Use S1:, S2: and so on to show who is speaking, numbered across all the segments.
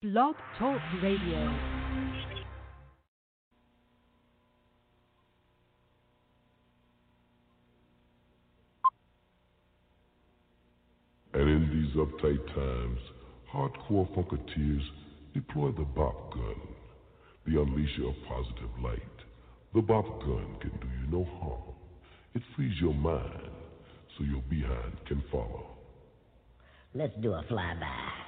S1: Blog Talk Radio.
S2: And in these uptight times, hardcore funketeers deploy the bop gun, the unleasher of positive light. The bop gun can do you no harm. It frees your mind so your behind can follow.
S3: Let's do a flyby.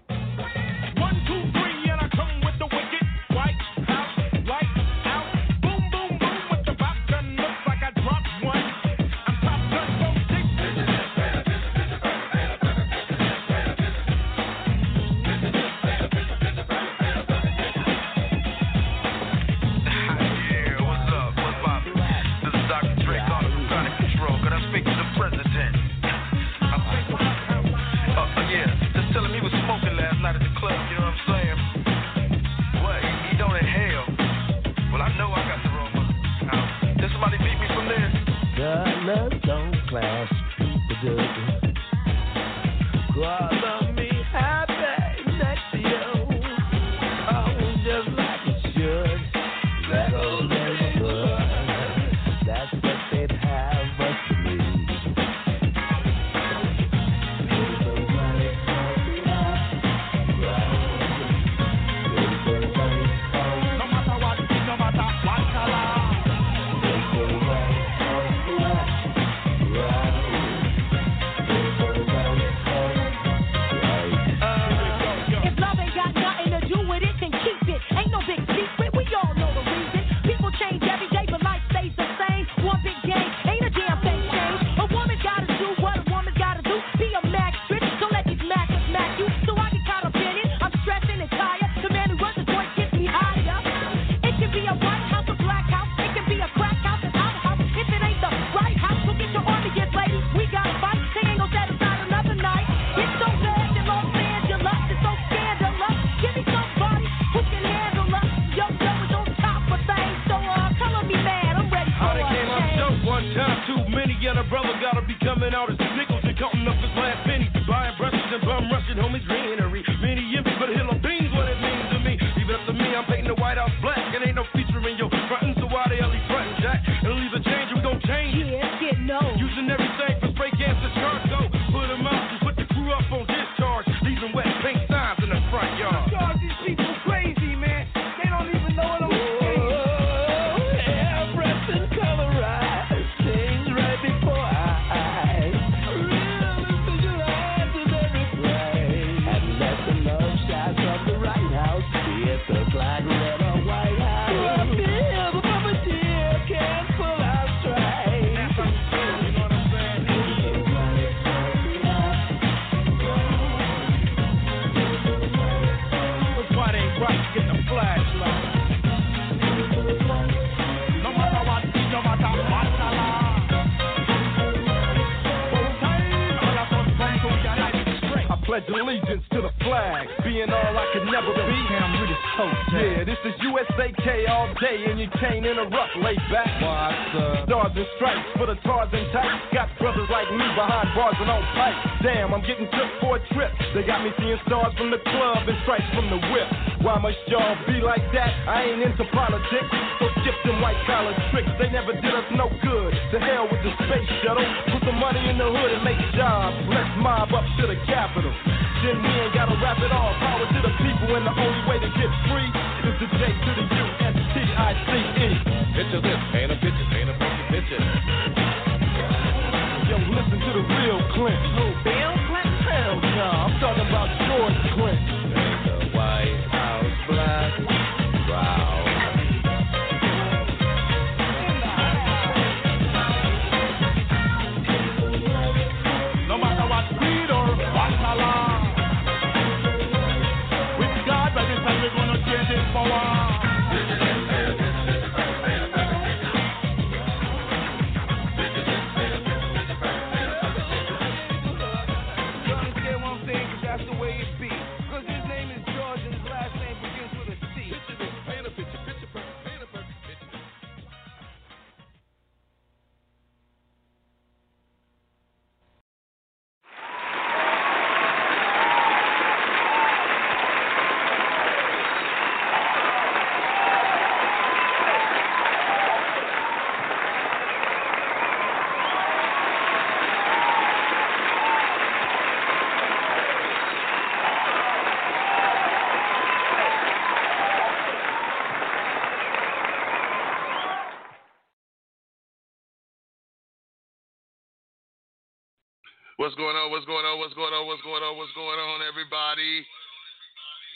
S4: What's
S5: going on? What's going on? What's going on? What's going on? Everybody?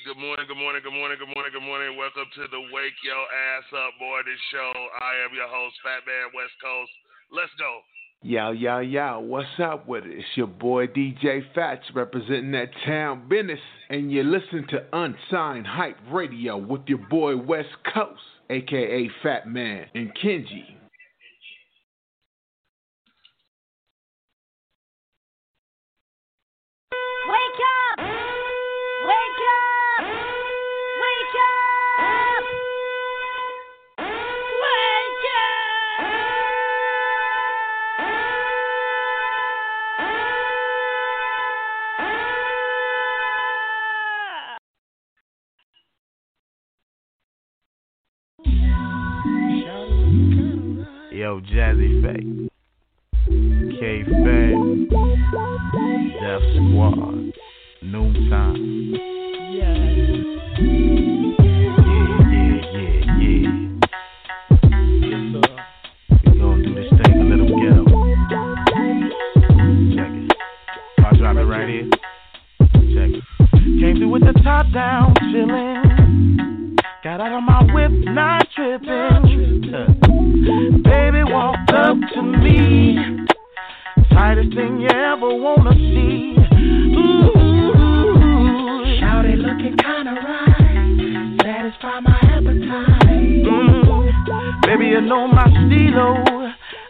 S5: Good morning, good morning, good morning, good morning, good morning. Welcome to the Wake Your Ass Up Morning Show. I am your host, Fat Man West Coast. Let's go.
S6: Yo, yo, yo, what's up with it? It's your boy DJ Fats representing that town business, and you're listening to Unsigned Hype Radio with your boy West Coast, aka Fat Man, and Kenji.
S7: Yo, Jazze Pha. K Fed. Death Squad. Noontime. Yeah, yeah, yeah, yeah. I drop it right here. Check it. Came through with the top down, chillin'. Got out of my whip, not trippin'. Baby walk up to me. Tightest thing you ever wanna see. Ooh,
S8: Shout it looking kinda right. Satisfy my appetite.
S7: Mm, baby, you know my stilo.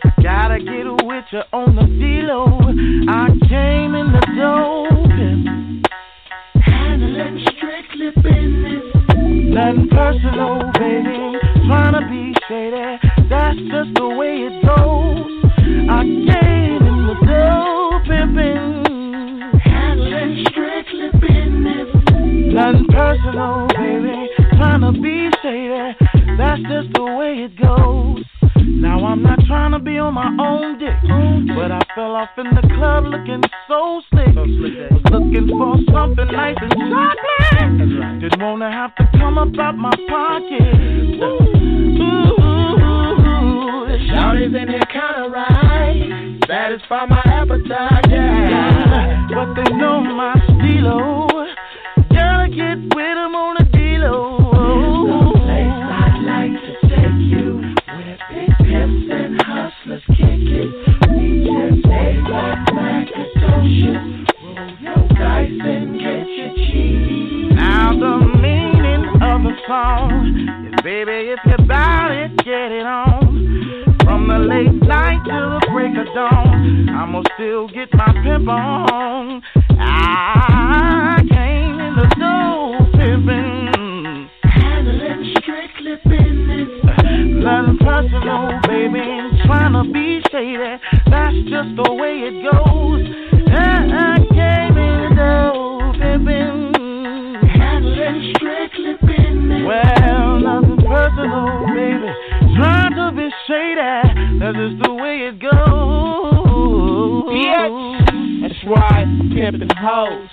S7: I gotta get with you on the philo. I came in the door.
S8: Handling strictly business.
S7: Nothing personal, baby. Tryna be shady. That's just the way it goes. I came in the door, pimpin'.
S8: Handling strictly business.
S7: Nothing personal, baby. Tryna be shady. That's just the way it goes. Now I'm not trying to be on my own dick, but I fell off in the club looking so slick. Was looking for something nice and chocolate. Didn't wanna have to come up out my pocket. Ooh,
S8: in here kinda right. Satisfy my appetite, yeah.
S7: but they know my stilo. Gotta get with 'em on the dealo. Now the meaning of the song baby, if you're it, get it on. From the late night the break of dawn, I'ma still get my pimp on. I came in the door pimping.
S8: Handling.
S7: Nothing personal, baby. Tryna be shady, that's just the way it goes. I came in the door pimping.
S8: Handling strictly business.
S7: Well, nothing personal, baby. Trying to be shady, that's just the way it goes.
S9: Bitch. That's right, pimpin' hoes.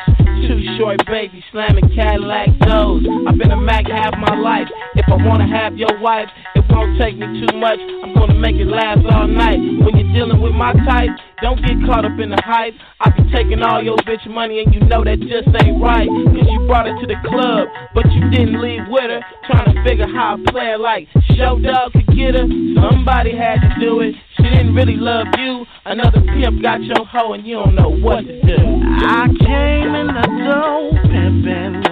S9: Too short, baby, slamming Cadillac doors. I've been a Mac half my life. If I wanna have your wife, it won't take me too much. I'm gonna make it last all night. When you're dealing with my type, don't get caught up in the hype. I be taking all your bitch money and you know that just ain't right. Cause you brought her to the club, but you didn't leave with her. Trying to figure how a player like Show Dog could get her. Somebody had to do it. She didn't really love you. Another pimp got your hoe and you don't know what to do.
S7: I came in the door pimping.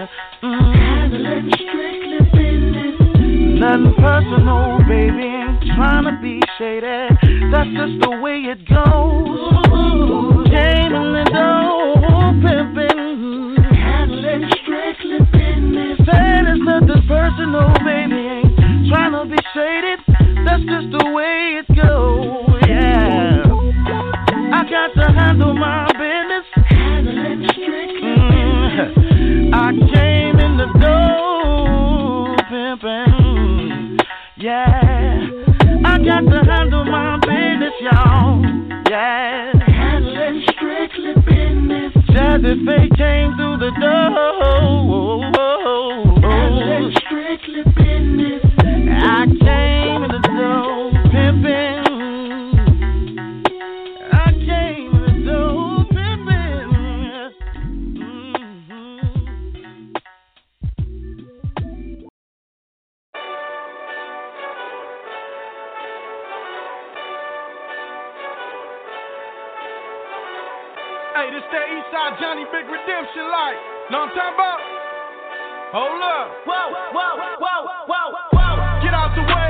S7: Mm.
S8: Handling strictly business.
S7: Nothing personal, baby. Trying to be shady. That's just the way it goes. Came in the door pimping.
S8: Handling strictly business.
S7: Said it's nothing personal, baby. Ain't trying to be shady. That's just the way it goes. Yeah. I got to handle my business.
S8: Handling strictly
S7: Mm. I came in the door pimping. Yeah. Got to handle my business, y'all. Yeah.
S8: Handling strictly business.
S7: Jazze Pha came through the door.
S8: Handling strictly business.
S7: I came
S3: Southside Johnny Big Redemption like. Know what I'm talking about? Hold up.
S10: Whoa, whoa, whoa, whoa, whoa,
S3: whoa. Get out the way.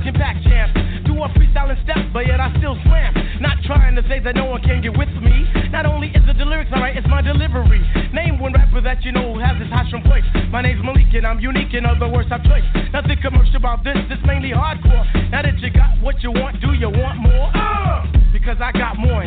S3: million back
S11: jams. Do a freestyle and step, but yet I still slam. Not trying to say that no one can get with me. Not only is it the lyrics alright, it's my delivery. Name one rapper that you know who has this hot voice. My name's Malik and I'm unique, in other words, I've choice. Nothing commercial about this, this mainly hardcore. Now that you got what you want, do you want more? Uh, because I got more.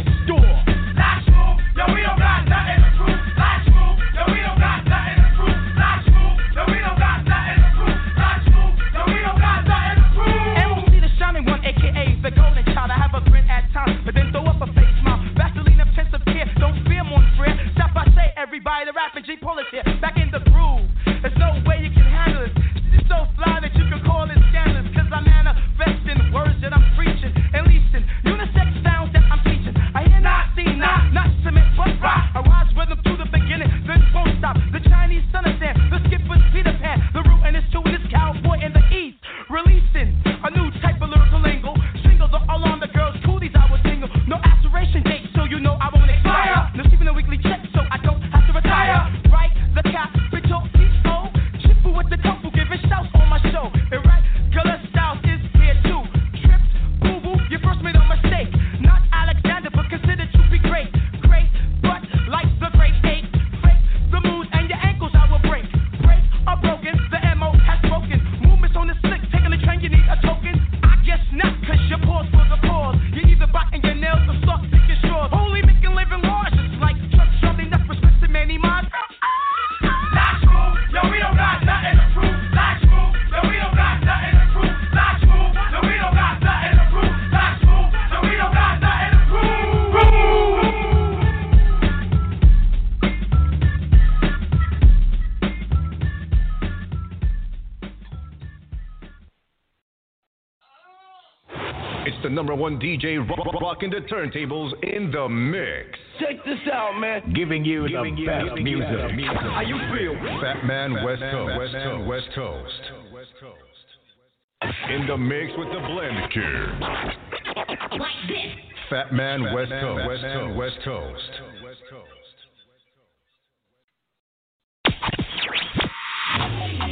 S12: one DJ rocking the turntables in the mix.
S3: Check this out, man.
S12: Giving you
S3: giving
S12: the
S3: you,
S12: best
S3: giving
S12: music.
S3: You music. How you feel?
S12: Fat Man Fat West
S3: Man,
S12: Coast.
S3: West Coast.
S12: West Coast. West Coast. In the mix with the blend kid. Like this. Fat Man Fat West Man, Coast. West Coast. West Coast.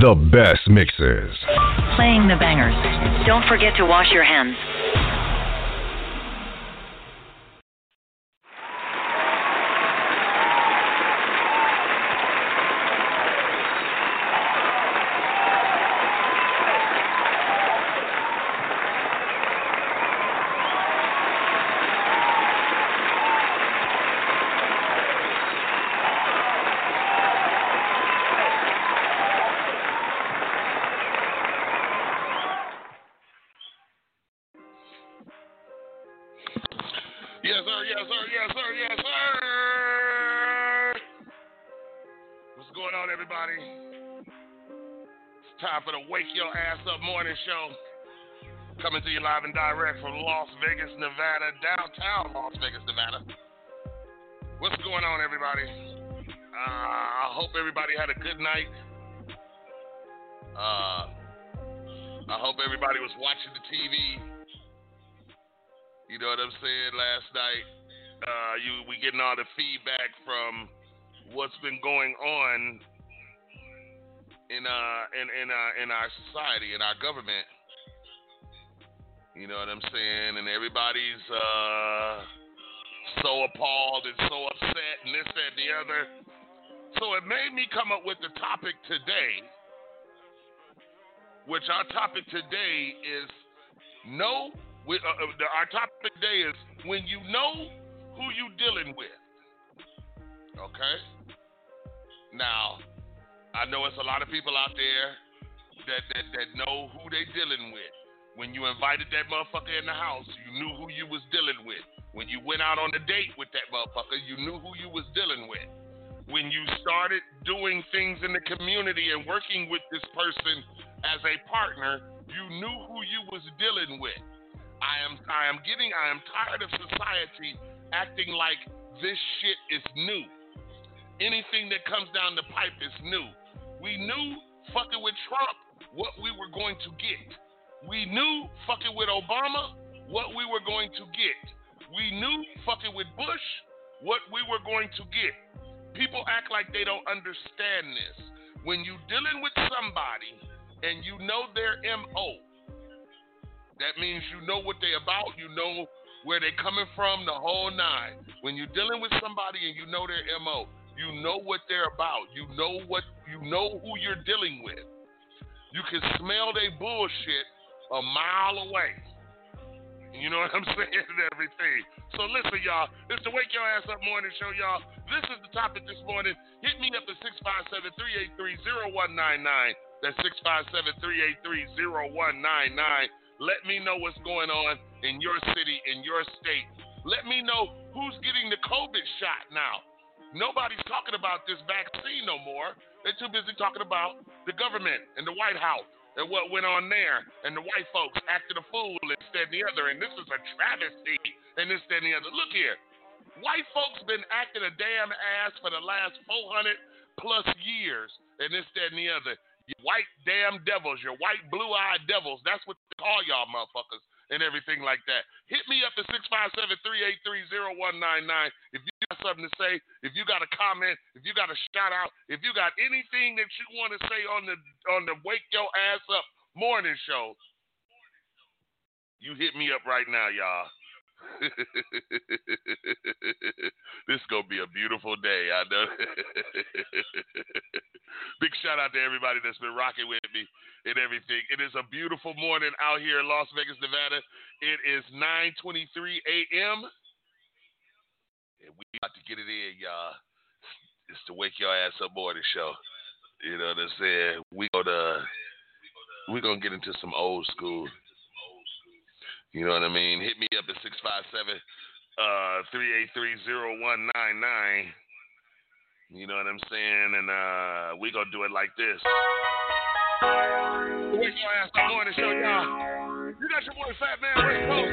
S12: The best mixes.
S13: Playing the bangers. Don't forget to wash your hands.
S5: live and direct from Las Vegas, Nevada, downtown Las Vegas, Nevada. What's going on, everybody? Uh, I hope everybody had a good night. Uh, I hope everybody was watching the TV. You know what I'm saying? Last night, uh, you we getting all the feedback from what's been going on in uh in in uh, in our society, in our government you know what I'm saying? And everybody's uh so appalled and so upset and this that, and the other. So it made me come up with the topic today, which our topic today is know. We, uh, uh, our topic today is when you know who you dealing with. Okay. Now, I know it's a lot of people out there that, that, that know who they dealing with. When you invited that motherfucker in the house, you knew who you was dealing with. When you went out on a date with that motherfucker, you knew who you was dealing with. When you started doing things in the community and working with this person as a partner, you knew who you was dealing with. I am I am getting I am tired of society acting like this shit is new. Anything that comes down the pipe is new. We knew fucking with Trump what we were going to get. We knew fucking with Obama what we were going to get. We knew fucking with Bush what we were going to get. People act like they don't understand this. When you're dealing with somebody and you know their MO, that means you know what they're about, you know where they're coming from, the whole nine. When you're dealing with somebody and you know their MO, you know what they're about. You know what you know who you're dealing with. You can smell their bullshit a mile away. You know what I'm saying and everything. So listen, y'all. It's the Wake Your Ass Up Morning Show, y'all. This is the topic this morning. Hit me up at 657-383-0199. That's 657-383-0199. Let me know what's going on in your city, in your state. Let me know who's getting the COVID shot now. Nobody's talking about this vaccine no more. They're too busy talking about the government and the White House and what went on there and the white folks acted a fool instead and the other. And this is a travesty and this, and the other. Look here. White folks been acting a damn ass for the last 400 plus years and this, that, and the other. You white damn devils, your white blue-eyed devils. That's what they call y'all motherfuckers and everything like that. Hit me up at 657-383-0199 if you got something to say, if you got a comment, if you got a shout out, if you got anything that you want to say on the on the Wake Your Ass Up morning show. You hit me up right now, y'all. this is gonna be a beautiful day. I know. Big shout out to everybody that's been rocking with me and everything. It is a beautiful morning out here in Las Vegas, Nevada. It is 9:23 a.m. and we about to get it in, y'all. It's the Wake Your Ass Up morning show. You know what I'm saying? We gonna we gonna get into some old school. You know what I mean? Hit me up at 657 uh 3830199. You know what I'm saying? And uh we gonna do it like this. Wake your ass up morning show, y'all. You got your boy Fat Man West Coast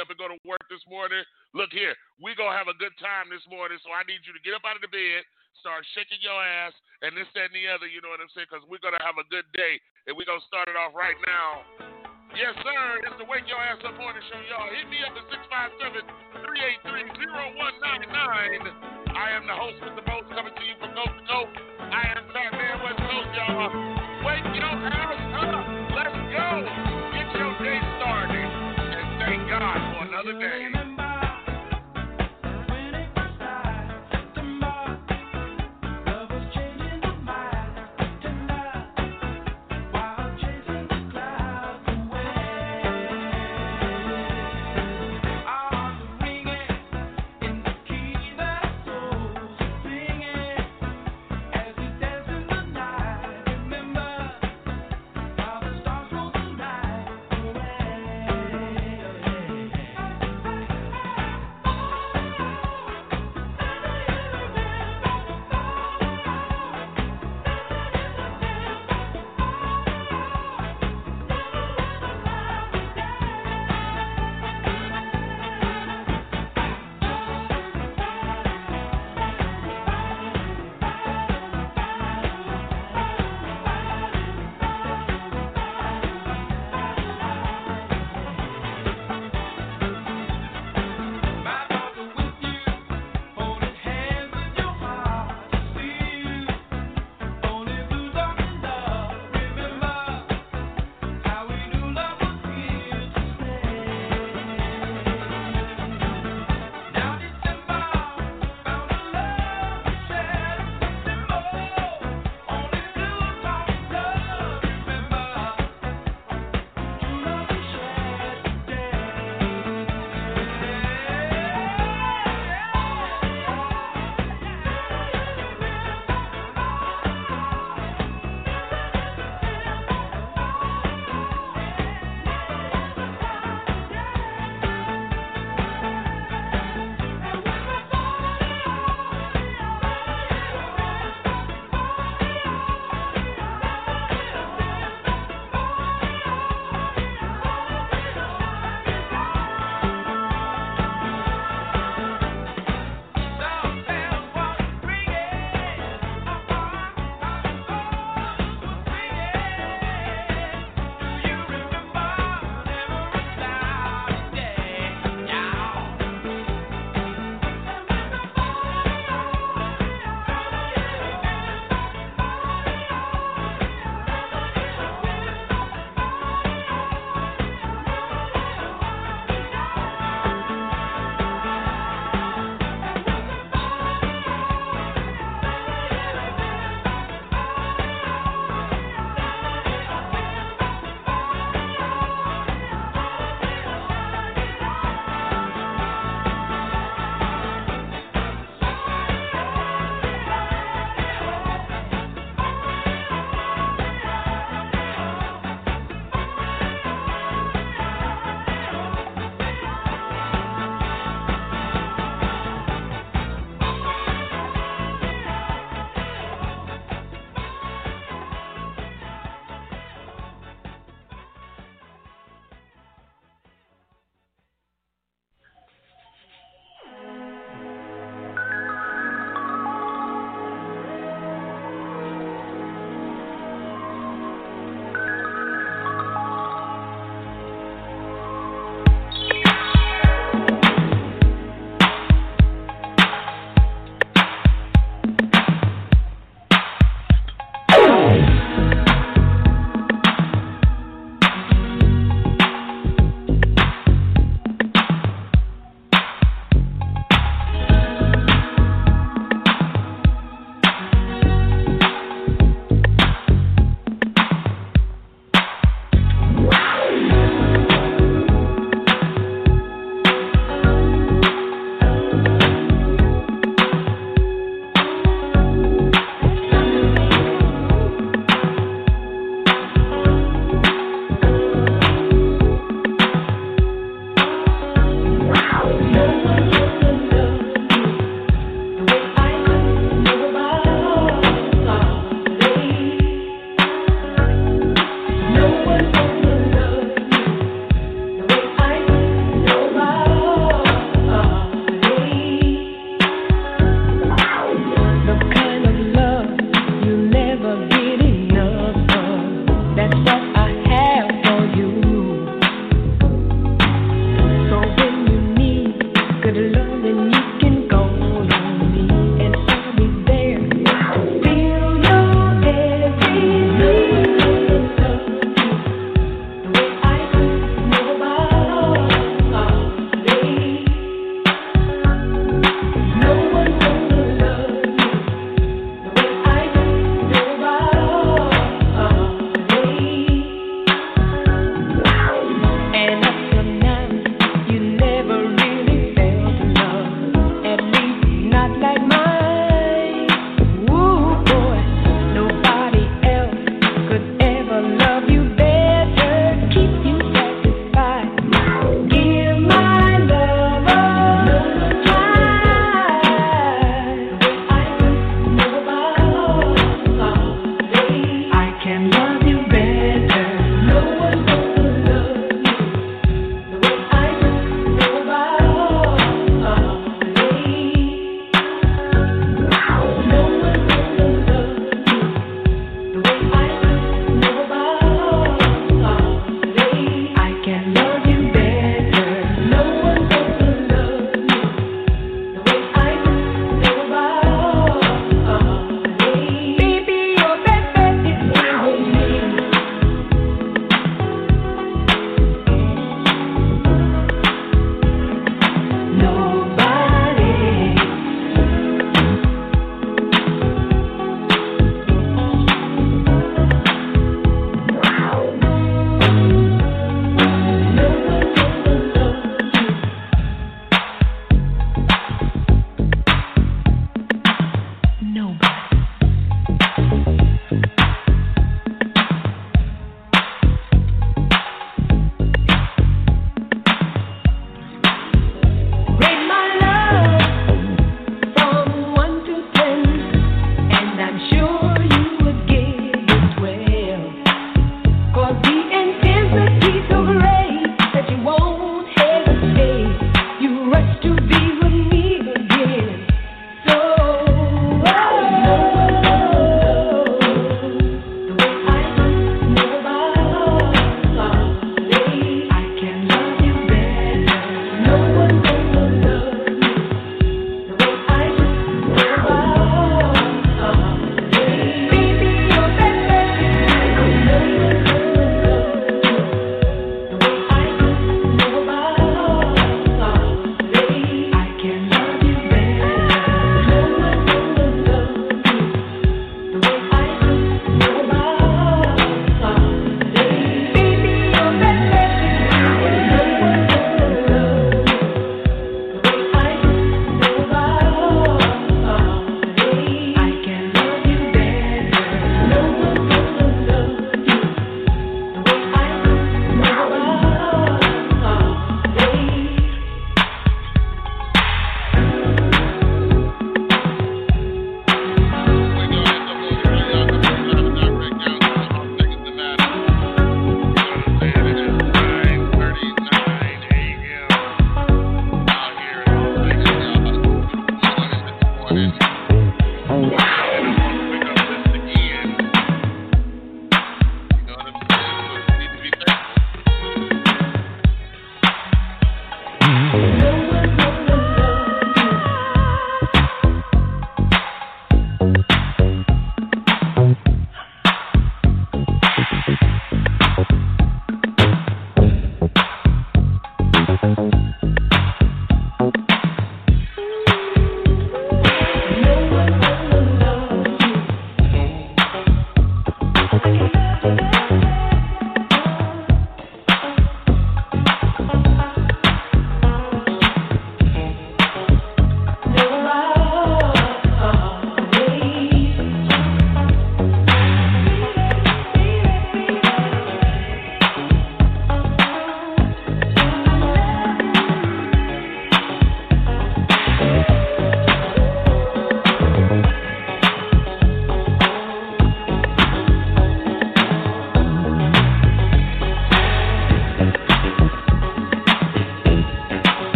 S5: up and go to work this morning, look here, we gonna have a good time this morning. So I need you to get up out of the bed, start shaking your ass, and this, that, and the other. You know what I'm saying? Because we're gonna have a good day, and we're gonna start it off right now. Yes, sir. It's the Wake Your Ass Up Morning Show, y'all. Hit me up at 657 383 0199. I am the host with the most coming to you from coast to coast. I am Fat Man West Coast, y'all. Wake your ass up. Let's go. For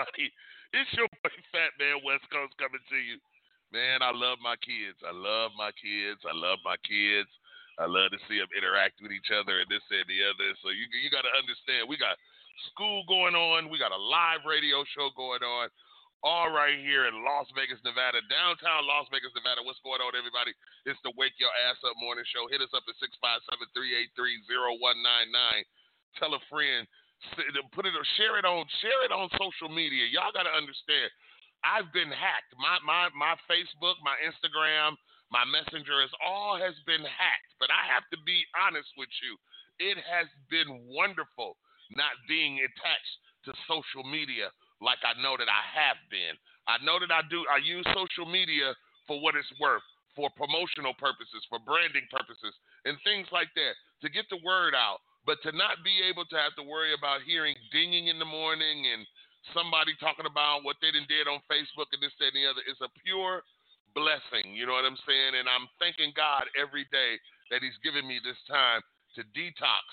S5: everybody? It's your boy Fat Man West Coast coming to you. Man, I love my kids. I love my kids. I love my kids. I love to see them interact with each other and this and the other. So you you got to understand, we got school going on. We got a live radio show going on. All right here in Las Vegas, Nevada, downtown Las Vegas, Nevada. What's going on, everybody? It's the Wake Your Ass Up Morning Show. Hit us up at 657 383 0199. Tell a friend put it or share it on share it on social media. Y'all got to understand. I've been hacked. My my my Facebook, my Instagram, my Messenger is all has been hacked. But I have to be honest with you. It has been wonderful not being attached to social media like I know that I have been. I know that I do I use social media for what it's worth, for promotional purposes, for branding purposes, and things like that to get the word out. But to not be able to have to worry about hearing dinging in the morning and somebody talking about what they done did on Facebook and this, that, and the other is a pure blessing. You know what I'm saying? And I'm thanking God every day that He's given me this time to detox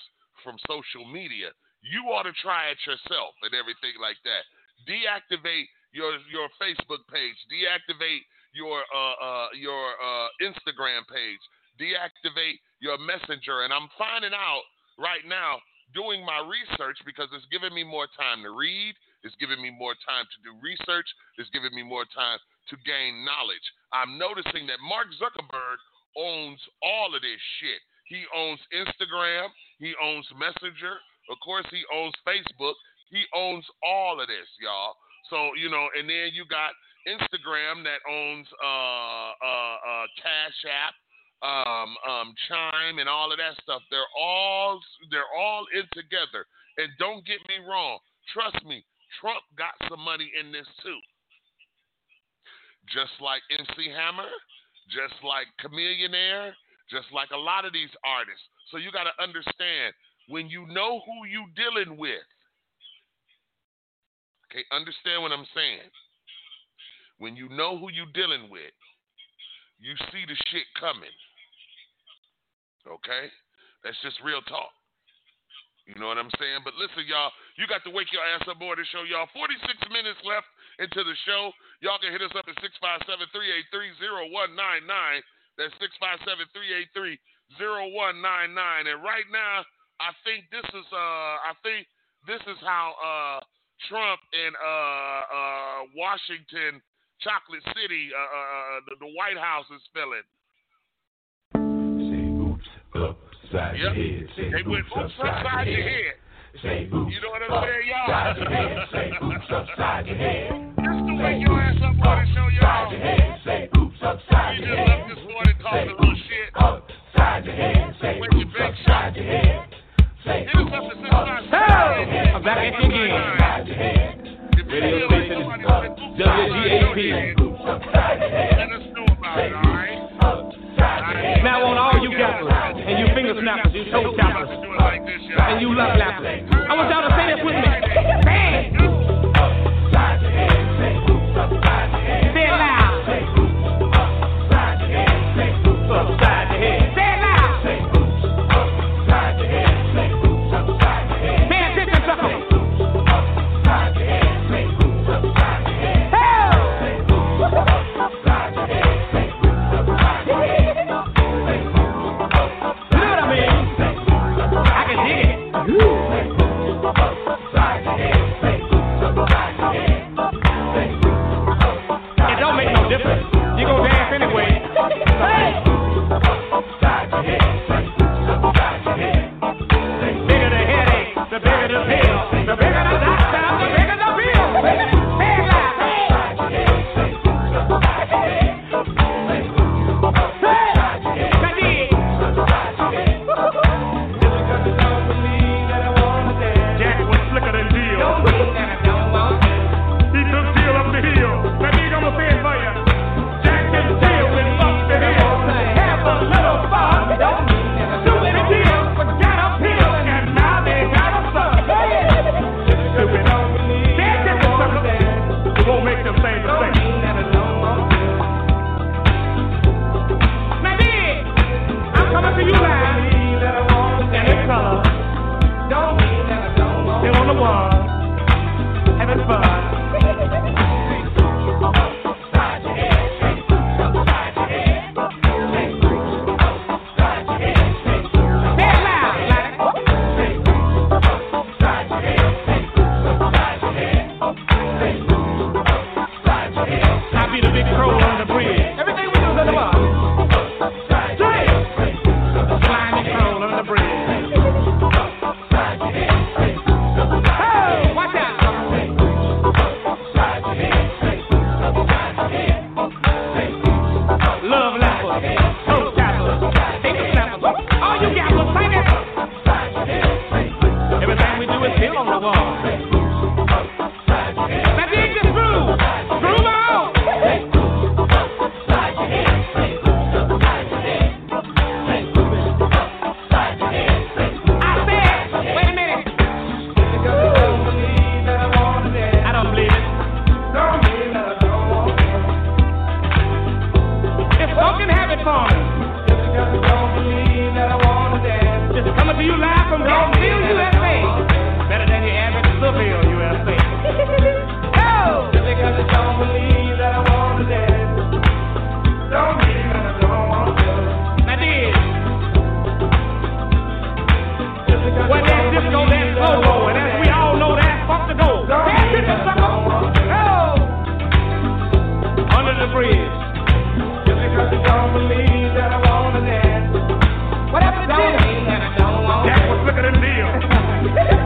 S5: from social media. You ought to try it yourself and everything like that. Deactivate your your Facebook page. Deactivate your uh, uh, your uh, Instagram page. Deactivate your Messenger. And I'm finding out right now doing my research because it's giving me more time to read. It's giving me more time to do research. It's giving me more time to gain knowledge. I'm noticing that Mark Zuckerberg owns all of this shit. He owns Instagram. He owns Messenger. Of course, he owns Facebook. He owns all of this, y'all. So you know, and then you got Instagram that owns uh, uh, uh, Cash App, um, um, Chime, and all of that stuff. They're all they're all in together. And don't get me wrong. Trust me, Trump got some money in this too. Just like MC Hammer, just like Chamillionaire, just like a lot of these artists. So you got to understand when you know who you dealing with. Okay, understand what I'm saying. When you know who you dealing with, you see the shit coming. Okay? That's just real talk. You know what I'm saying? But listen, y'all, you got to wake your ass up more to show y'all. 46 minutes left into the show. Y'all can hit us up at 657 383 0199. That's 657 383 0199. And right now, I think this is uh I think this is how uh Trump and uh uh Washington Chocolate City uh, uh the, the White House is feeling.
S8: Upside
S5: Yep.
S8: your head. Say
S5: They went
S8: oops
S5: upside your head.
S8: Say oops
S5: You know what I'm saying, y'all?
S8: upside your head. Say oops upside your head.
S5: This the wake your ass up morning show, y'all.
S8: Upside your head. Say oops upside your
S5: We
S8: your
S5: just
S8: head.
S5: left this morning talking little shit.
S8: Upside your head. Say
S5: your big
S8: upside your head. Say
S5: Hit us up at 657
S9: I'm back at you again. Radio station WGAP. Now on all you gappers and you finger snappers, you toe tappers, and you love lappers. I want y'all to say this with me. Bang!
S14: Upside your
S12: head, say Yeah.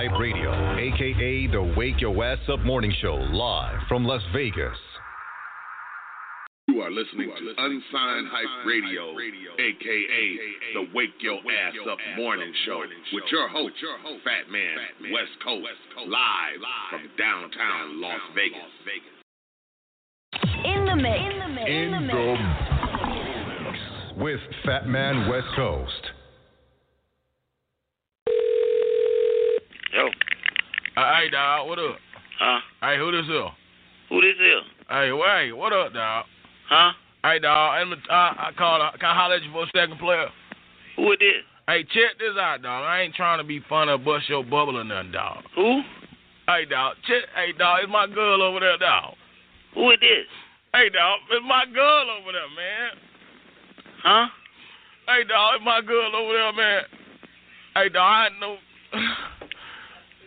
S12: Hype Radio, aka the Wake Your Ass Up Morning Show, live from Las Vegas.
S5: You are listening to Unsigned Hype Radio, aka the Wake Your Ass Up Morning Show, with your host, Fat Man West Coast, live from downtown Las Vegas.
S2: In the mix. In the mix.
S12: In the mix. With Fat Man West Coast.
S15: Yo.
S16: Hey, dog, what up?
S15: Huh?
S16: Hey, who this is?
S15: Who this is?
S16: Hey, wait, what up, dog?
S15: Huh?
S16: Hey, dog, I'm, uh, I call. Can I holler at you for a second, player?
S15: Who it is?
S16: Hey, check this out, dog. I ain't trying to be funny or bust your bubble or nothing, dog.
S15: Who?
S16: Hey, dog. Check. Hey, dog. It's my girl over there, dog.
S15: Who it is?
S16: Hey, dog. It's my girl over there, man.
S15: Huh?
S16: Hey, dog. It's my girl over there, man. Hey, dog. I know.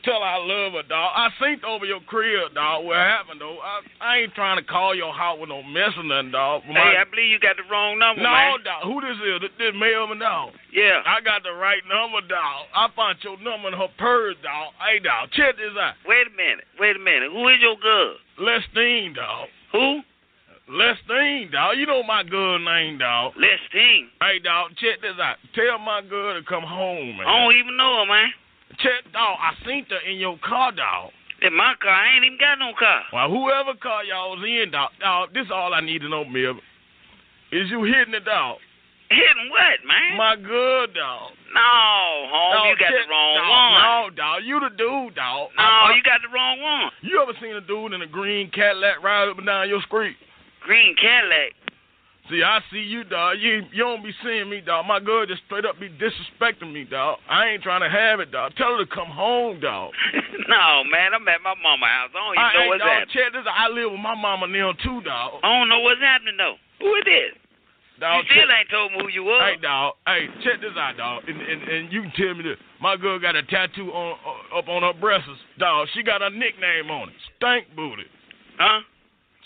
S16: Tell I love her, dog. I synced over your crib, dog. What happened, though? I, I ain't trying to call your house with no mess or nothing, dog. But
S15: Hey, I believe you got the wrong number,
S16: no,
S15: man.
S16: dog. Who this is? This, this Melvin, dog.
S15: Yeah.
S16: I got the right number, dog. I found your number in her purse, dog. Hey, dog. Check this out.
S15: Wait a minute. Wait a minute. Who is your girl?
S16: Lestine, dog.
S15: Who?
S16: Lestine, dog. You know my girl name, dog.
S15: Lestine.
S16: Hey, dog. Check this out. Tell my girl to come home, man.
S15: I don't even know her, man.
S16: Check, dog. I seen her in your car, dog.
S15: In my car. I ain't even got no car.
S16: Well, whoever car y'all was in, dog. Dog, this all I need to know, Melvin. Is you hitting it, dog?
S15: Hitting what, man?
S16: My good dog.
S15: No, home,
S16: Dog,
S15: you got
S16: check-
S15: the wrong
S16: dog,
S15: one.
S16: No, dog. You the dude, dog.
S15: No,
S16: I- I-
S15: you got the wrong one.
S16: You ever seen a dude in a green Cadillac ride up and down your street?
S15: Green Cadillac.
S16: See, I see you, dog. You you don't be seeing me, dog. My girl just straight up be disrespecting me, dog. I ain't trying to have it, dog. Tell her to come home, dog.
S15: no, man, I'm at my mama house. I don't even
S16: I
S15: know what's
S16: dog.
S15: happening.
S16: Check this. I live with my mama now too, dog.
S15: I don't know what's happening though. Who it is?
S16: Dog,
S15: you still
S16: check-
S15: ain't told me who you was.
S16: Hey, dog. Hey, check this out, dog. And, and and you can tell me this. My girl got a tattoo on uh, up on her breasts, dog. She got a nickname on it, Stank Booty.
S15: Huh?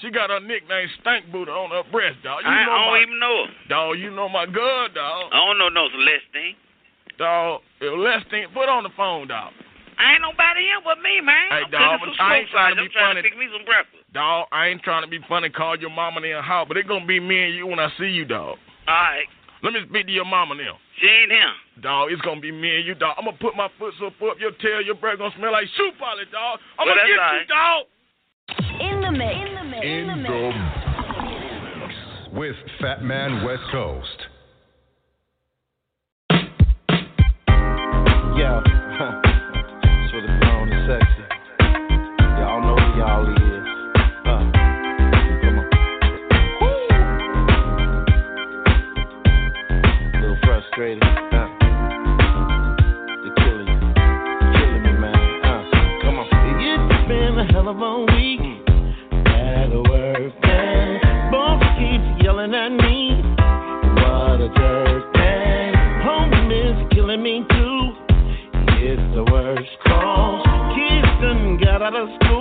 S16: She got her nickname Stank Booty on her breast, dog. You
S15: I,
S16: know
S15: don't
S16: my,
S15: even know her.
S16: Dog, you know my girl, dog.
S15: I don't know no Celestine.
S16: Dog, if thing, put on the phone, dog.
S15: I ain't nobody here but me, man.
S16: Hey,
S15: I'm
S16: dog,
S15: some
S16: I ain't trying to be
S15: I'm trying
S16: funny.
S15: to pick me some breakfast.
S16: Dog, I ain't trying to be funny. Call your mama in the house, but it gonna be me and you when I see you, dog.
S15: All right.
S16: Let me speak to your mama now.
S15: She ain't here.
S16: Dog, it's gonna be me and you, dog. I'm gonna put my foot so up your tail, your breath gonna smell like shoe polish, dog. I'm
S15: Well,
S16: gonna get
S15: all
S16: you,
S15: right.
S16: dog.
S2: In the mix. In the mix. In the mix.
S12: With Fat Man West Coast.
S17: Yeah. so the phone is sexy. Y'all know who y'all is. Uh, come on. A little frustrated. Uh. You're killing you. Killing me, man. Uh, come on.
S7: It's been a hell of a the worst cause kids got out of school.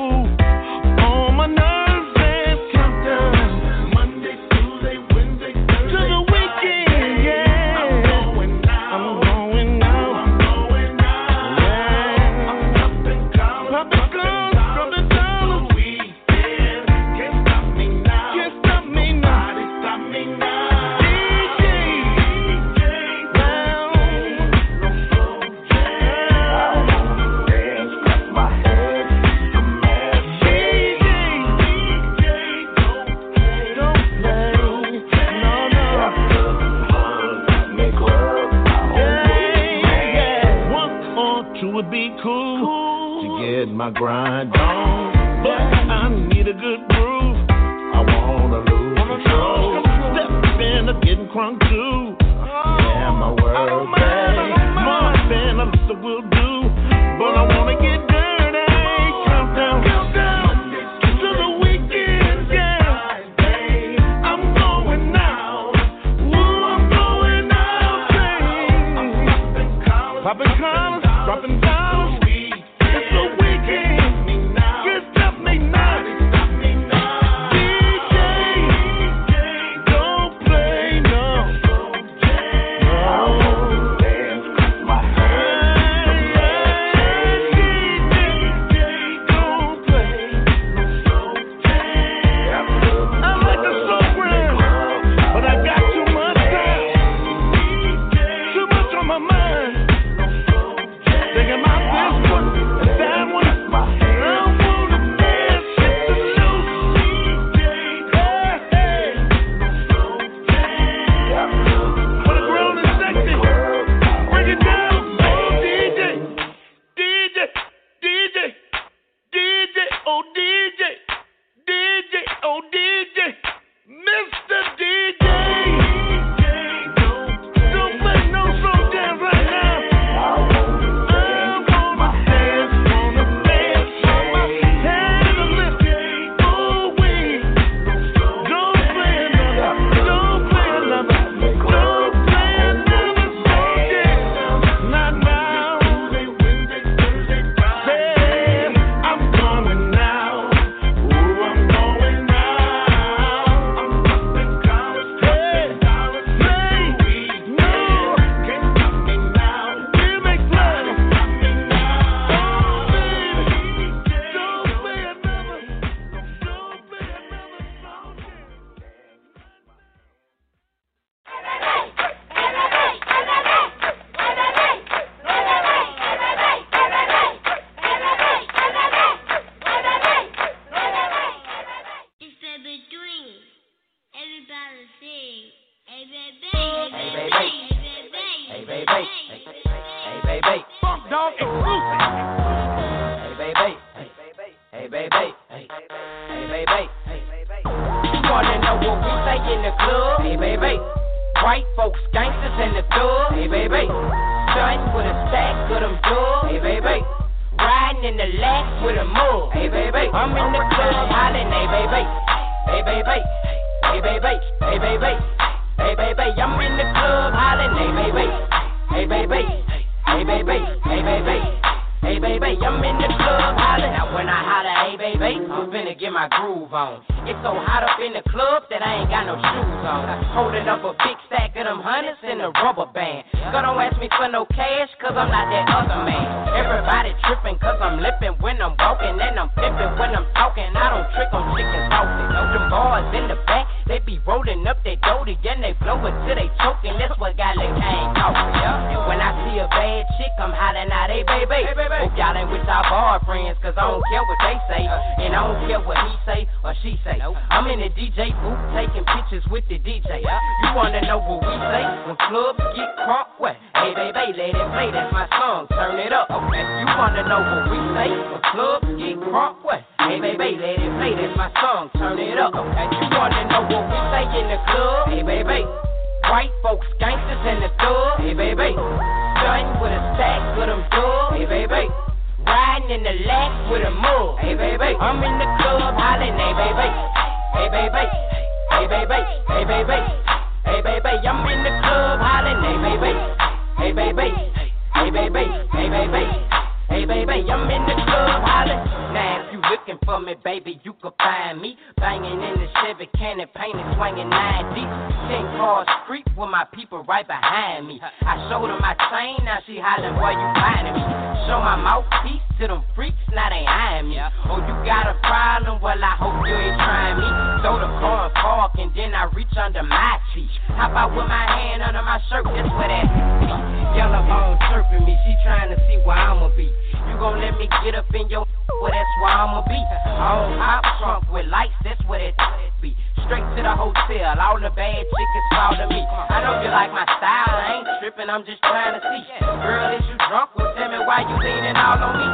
S9: Hotel, all the bad chickens follow me. I know you like my style, I ain't tripping, I'm just trying to see. Girl, is you drunk? Well, tell me why you leaning all on me.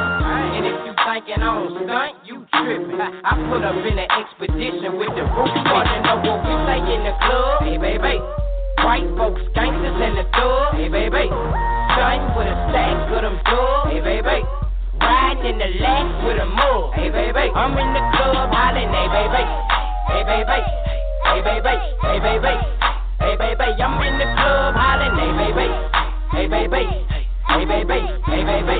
S9: And if you thinking don't stunt, you tripping. I put up in an expedition with the roof. Wanna know what we say in the club? Hey, baby. White folks, gangsters, and the thug. Hey, baby. Starting with a stack of them dubs. Hey, baby. Riding in the lax with a mug. Hey, baby. I'm in the club hollering. Hey, baby. Hey, baby. Hey, baby. Hey, baby. Hey, baby. I'm in the club hollering. Hey, baby. Hey, baby. Hey, baby. Hey, baby.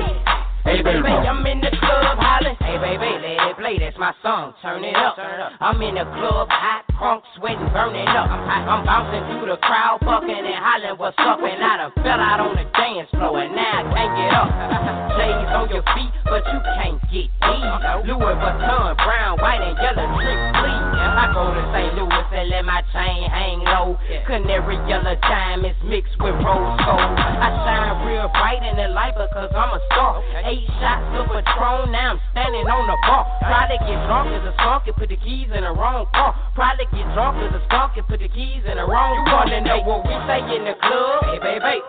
S9: Hey, baby. I'm in the club hollering. Hey, baby. Let it play. That's my song. Turn it up. I'm in the club hot, crunk, sweating, burning up. I'm, I'm bouncing through the crowd, bucking and hollering what's up. And I done fell out on the dance floor, and now I can't get up. J's on your feet, but you can't get these. Louis Vuitton, brown, white, and yellow trick, please. I go to St. Louis and let my chain hang low. Canary yellow diamonds mixed with rose gold. I shine real bright in the light because I'm a star. Eight shots of Patron, now I'm standing on the bar. Probably get drunk as a skunk and put the keys in the wrong car. Probably get drunk as a skunk and put the keys in the wrong. You wanna know what we say in the club? Hey, baby.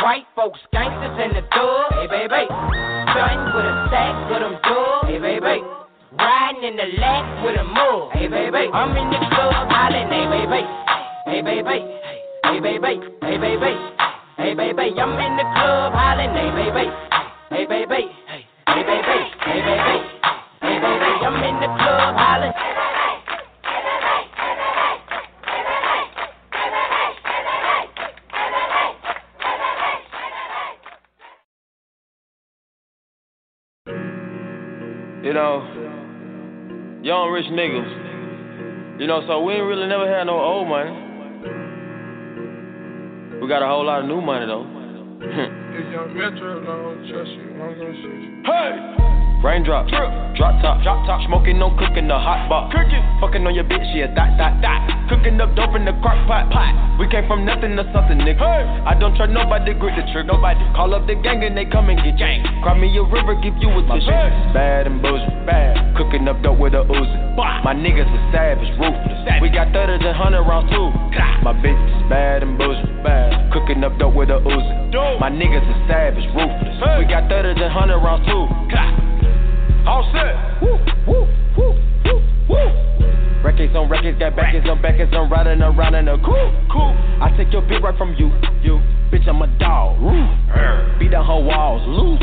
S9: White folks, gangsters, and the thug. Hey, baby. Starting with a stack with them dubs. Hey, baby. Riding in the lax with a mug. Hey, baby. I'm in the club hollering. Hey, baby. Hey, baby. Hey, baby. Hey, baby. Hey, baby. I'm in the club hollering. Hey, baby. Hey, baby. Hey, baby. Hey, baby. Hey, baby. I'm in the club hollering.
S18: You know, young rich niggas. You know, so we ain't really never had no old money. We got a whole lot of new money though.
S19: Young Metro don't trust you, I'm gonna shoot you.
S18: Hey! Raindrop, drop drop top, drop top, smoking, no cooking, the hot box. Cooking, fucking on your bitch, yeah, dot, dot, dot. Cooking up dope in the crock pot, pot. We came from nothing to something, nigga. Hey. I don't trust nobody, grip the trick, nobody. Call up the gang and they come and get gang. Cry me a river, give you a tissue. Bad and bullshit, bad. Cooking up dope with a Uzi. My niggas are savage, ruthless. We got 30s and 100 rounds too. My bitch is bad and bullshit, bad. Cooking up dope with a Uzi. My niggas are savage, ruthless. We got 30s and 100 rounds too. All set. Woo, woo, woo, woo, woo. records on records, got backers on backers, I'm riding around in a cool, cool. I take your bitch right from you, you. Bitch, I'm a dog. Woo. Beat down her walls, loose.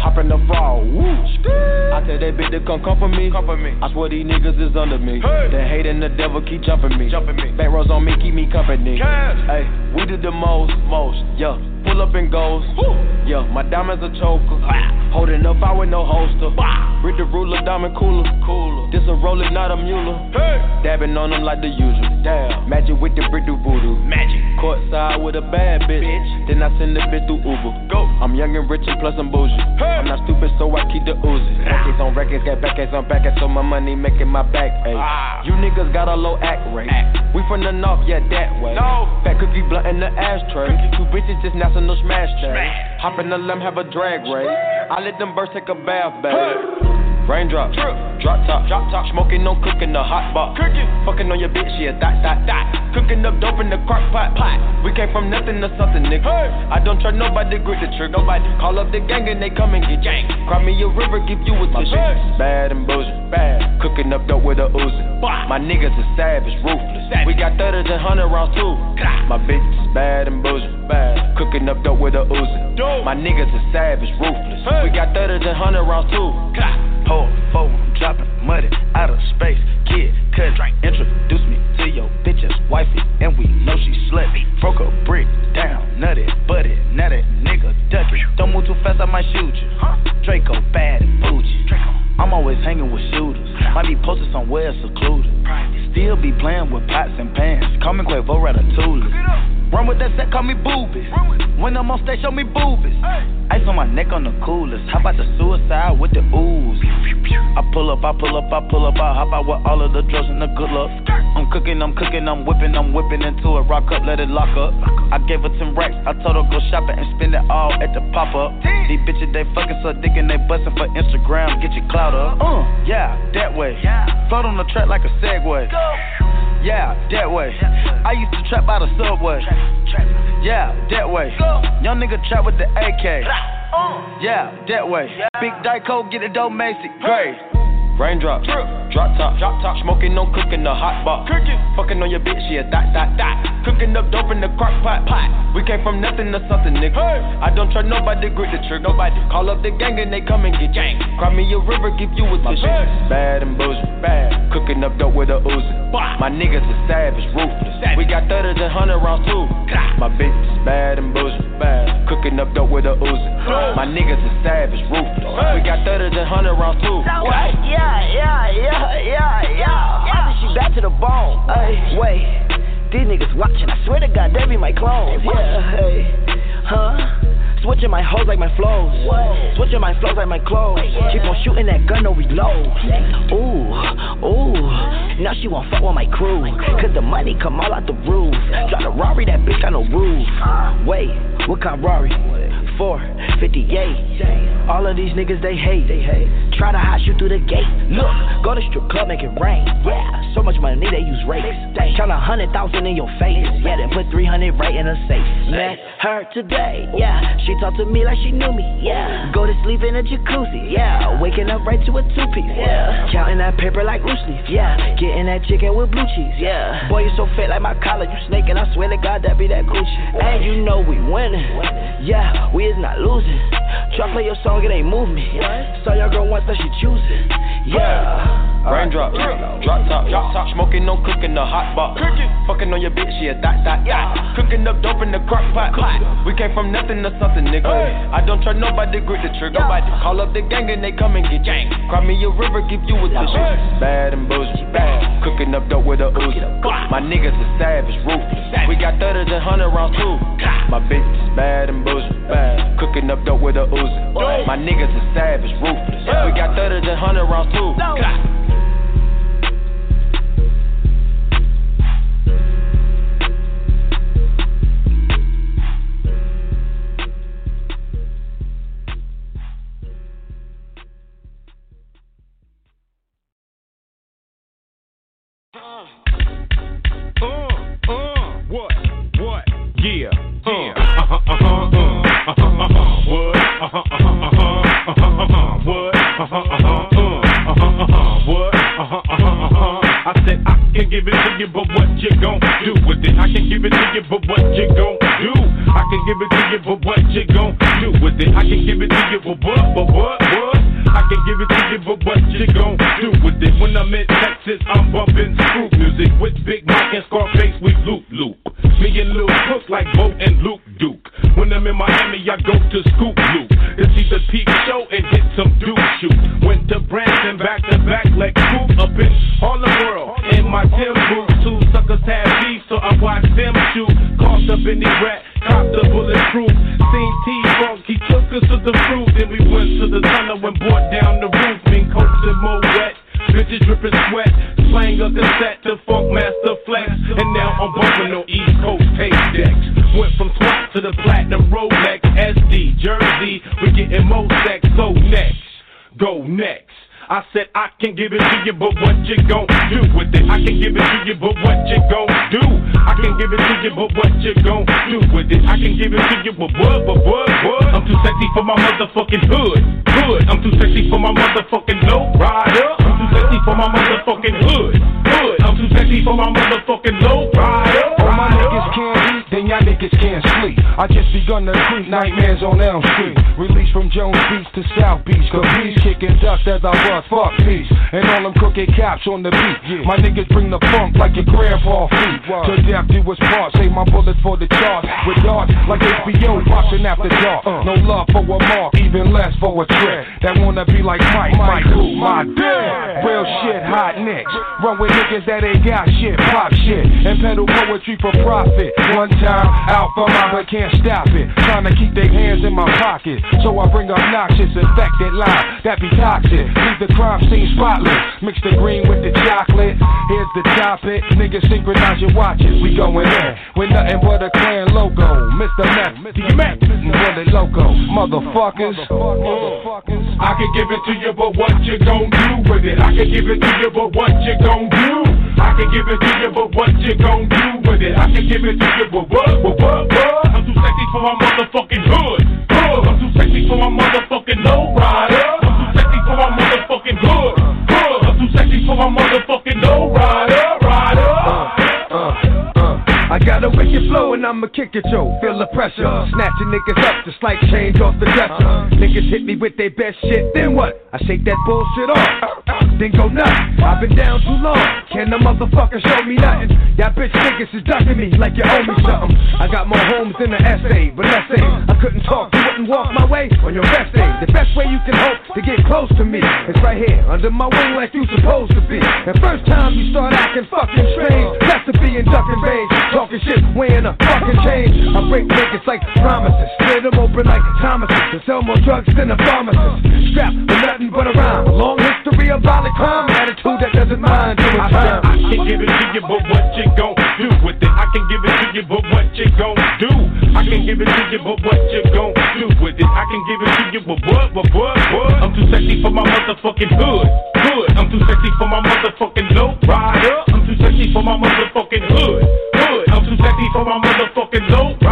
S18: Hop in the fall, woo. I tell that bitch to come comfort me. Comfort me. I swear these niggas is under me. Hey. The hate and the devil keep jumping me. Jumping me. Back rows on me, keep me company. Hey, we did the most, most, yeah. Pull up and goes. Yeah, my diamonds a choker. Holding up, I with no holster. Read the ruler, diamond cooler. Cooler. This a roller, not a mule. Dabbing on them like the usual. Damn. Magic with the brick do voodoo. Magic. Courtside with a bad bitch. Then I send the bitch through Uber. Go. I'm young and rich and plus I'm bougie. I'm not stupid, so I keep the Uzi. Records on records, got backers on backers, so my money making my back ache. Ah. You niggas got a low act rate. We from the north, yeah, that way. No. Fat cookie blunt in the ashtray. Two bitches just national smash day. Hop in the limb, have a drag race. I let them birds take a bath, babe. Raindrop, drop drop top, drop top, smoking, no cooking, the hot box. Cooking, fucking on your bitch, yeah, that, that, that. Cooking up dope in the crock pot, pot. We came from nothing to something, nigga. I don't trust nobody, to grip the trigger. Nobody call up the gang and they come and get gang. Cry me a river, give you a tissue. Bad and bullshit, bad. Cooking up dope with a Uzi. My niggas is savage, ruthless. We got 30s and 100 rounds too. My bitch is bad and bullshit, bad. Cooking up dope with a Uzi. My niggas is savage, ruthless. We got 30s and 100 rounds too. Hold, four, dropping money out of space. Kid, cut, introduce me to your bitch's wifey, and we know she slutty. Broke a brick down, nutty, butty, now that nigga ducky. Don't move too fast, I might shoot you. Draco bad and bougie. I'm always hanging with shooters. Might be posted somewhere secluded. Still be playing with pots and pans. Call me Quavo Ratatouille. Run with that set, call me boobies. When I'm on stage, show me boobies. Ice on my neck on the coolest. How about the suicide with the ooze? I pull up, I pull up, I pull up, I hop out with all of the drugs and the good luck. I'm cooking, I'm cooking, I'm whipping, I'm whipping into it. Rock up, let it lock up. I gave her 10 racks, I told her go shopping and spend it all at the pop up. These bitches, they fucking so dick and they bustin' for Instagram. Get your clout up. Uh, yeah, that way. Float on the track like a Segway. Yeah, that way. I used to trap by the subway. Yeah, that way. Young nigga trap with the AK. Oh. Yeah, that way. Big Dyco, get it dope, Macy. Great. Raindrop, drop top, drop top, smoking, no cooking, the hot box. Cooking, fucking on your bitch, yeah, that, that, that. Cooking up dope in the crock pot, pot. We came from nothing to something, nigga. I don't trust nobody, to grip the trigger. Nobody call up the gang and they come and get gang. Cry me a river, give you a tissue. Bad and bullshit, bad. Cooking up dope with a Uzi. My niggas is savage, ruthless. We got 30s and 100 rounds too. My bitch is bad and bullshit, bad. Cooking up dope with a Uzi. My niggas is savage, ruthless. We got 30s and 100 rounds too.
S20: What? Yeah, yeah, yeah, yeah, yeah. I just shoot back to the bone. Hey, wait. These niggas watching. I swear to God, they be my clones. Yeah, hey. Huh? Switching my hoes like my flows. Switching my flows like my clothes. Keep on shooting that gun, no reload. Ooh, ooh. Now she won't fuck with my crew. Cause the money come all out the roof. Drive the Rari, that bitch got no roof. Wait, what kind of Rari? 458. All of these niggas they hate. They hate. Try to hide you through the gate. Look, go to strip club, make it rain. Yeah, so much money they use rates. Count a hundred thousand in your face. Yeah, then put three hundred right in a safe. Met her today. Yeah, she talked to me like she knew me. Yeah, go to sleep in a jacuzzi. Yeah, waking up right to a two piece. Yeah, counting that paper like loose leaf. Yeah, getting that chicken with blue cheese. Yeah, boy you so fat like my collar. You snaking. I swear to God that be that Gucci. And you know we winning. Yeah, we is not losing. Try play your song, it ain't move me. Saw your girl once, that she choosing. Yeah.
S18: Raindrop, drop top, drop top, smoking, no cooking, the hot box. Cooking, fucking on your bitch, yeah, that, that, that. Cooking up dope in the crock pot. We came from nothing to something, nigga. I don't trust nobody, grip the trigger. Nobody call up the gang and they come and get gang. Cry me a river, give you a tissue. Bad and bullshit, bad. Cooking up dope with a Uzi. My niggas are savage, ruthless. We got 30s and 100 rounds too. My bitch is bad and bullshit, bad. Cooking up dope with a Uzi. My niggas is savage, ruthless. We got 30s and 100 rounds too.
S16: Uh-huh. Uh what? can give it to you, but what you gon' do with it? I can give it to you, but what you gon' do? I can give it to you, but what you gon' do with it? I can give it to you, but what, but what, what? I can give it to you, but what you gon' do with it? When I'm in Texas, I'm bumpin' scoop music with Big Mike and Scarface with Loop Loop. Me and Lil Cook like Bo and Luke Duke. When I'm in Miami, I go to Scoop Loop. see the peak show and hit some Duke shoot. Went to Branson, back to back like Coop up in Harlem World. In my Tim boots, two suckers have beef, so I watch them shoot. Cost up in the rat, copped the bulletproof. Seen T Funk, he took us to the fruit. Then we went to the tunnel and brought down the roof. Mean coats and more wet. Bitches dripping sweat, slang a cassette to Funkmaster Flex, and now I'm bumping on East Coast tape decks. Went from SWAT to the platinum Rolex, SD, Jersey, we getting more sex. So next, go next. I said I can give it to you, but what you gon' do with it? I can give it to you, but what you gon' do? I can give it to you, but what you gon' do with it? I can give it to you, but what, but what, what? I'm too sexy for my motherfucking hood, hood. I'm too sexy for my motherfucking low rider. I'm too sexy for my motherfucking hood, hood. I'm too sexy for my motherfucking low rider.
S21: All my niggas can't eat, then y'all niggas can't. I just begun to creep nightmares on Elm Street. Released from Jones Beach to South Beach. Caprice kicking dust as I bust. Fuck peace. And all them crooked cops on the beat. My niggas bring the funk like your grandpa feet. To death do us part. Save my bullets for the charge. With darts like HBO watching after dark. Uh. No love for a mark, even less for a threat. That wanna be like Mike, Mike who? My dad. Real shit, hot nicks. Run with niggas that ain't got shit, pop shit. And peddle poetry for profit. One time out for my but can't stop it. Trying to keep their hands in my pocket. So I bring obnoxious, infected line that be toxic. Leave the crime scene spotless. Mix the green with the chocolate. Here's the topic. Niggas synchronize your watches. We going in with nothing but a clan logo. Mr. Meth, D-Mac, Bullet Loco. Motherfuckers.
S16: I can give it to you, but what you gon' do with it? I can give it to you, but what you gon' do? I can give it to you, but what you gon' do with it? I can give it to you, but what, what, what, what? I'm too sexy for my motherfucking hood, hood. I'm too sexy for my motherfucking low rider. I'm too sexy for my motherfucking hood, hood. I'm too sexy for my motherfucking low rider.
S22: I got a wicked flow and I'ma kick it, yo. Feel the pressure. Snatching niggas up just like change off the dresser. Uh-huh. Niggas hit me with their best shit, then what? I shake that bullshit off. Then go nuts. I've been down too long. Can the motherfucker show me nothing? Y'all bitch niggas is ducking me like you owe me something. I got more homes than an essay, but let's say I couldn't talk, you wouldn't walk my way on your best day. The best way you can hope to get close to me is right here under my wing like you supposed to be. The first time you start acting fucking strange, that's to be in ducking range. Talking shit, weighing a fucking change. I break niggas like promises, split them open like Thomases, and sell more drugs than a pharmacist. Strapped with nothing but a rhyme. A long history of violent crime, attitude that doesn't mind doing
S16: I
S22: time.
S16: I can give it to you, but what you gon' do with it? I can give it to you, but what you gon' do? I can give it to you, but what you gon' do with it? I can give it to you, but what, but what, what? I'm too sexy for my motherfucking hood, hood. I'm too sexy for my motherfucking low rider. I'm too sexy for my motherfucking hood, hood. I'm too sexy for my motherfucking low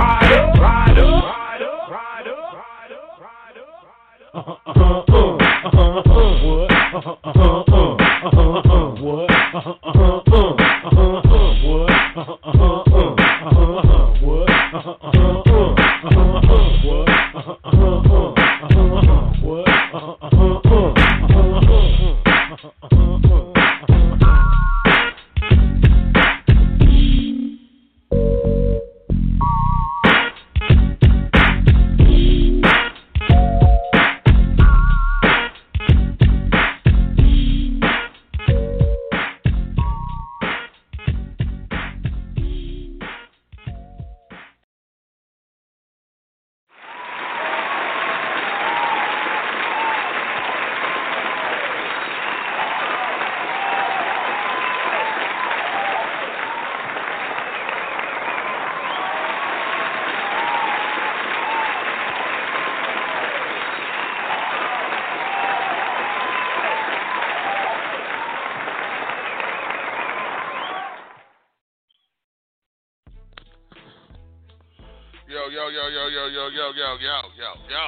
S5: yo.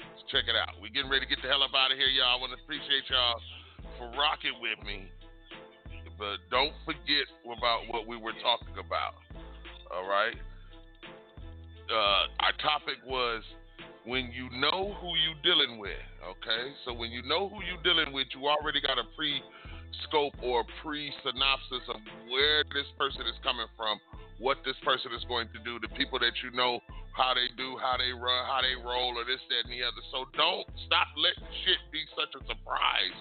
S5: Let's check it out. We're getting ready to get the hell up out of here, y'all. I want to appreciate y'all for rocking with me. But don't forget about what we were talking about. All right? uh, our topic was when you know who you dealing with. Okay, so when you know who you dealing with, you already got a pre scope or pre synopsis of where this person is coming from, what this person is going to do, the people that you know, how they do, how they run, how they roll, or this, that, and the other. So don't stop letting shit be such a surprise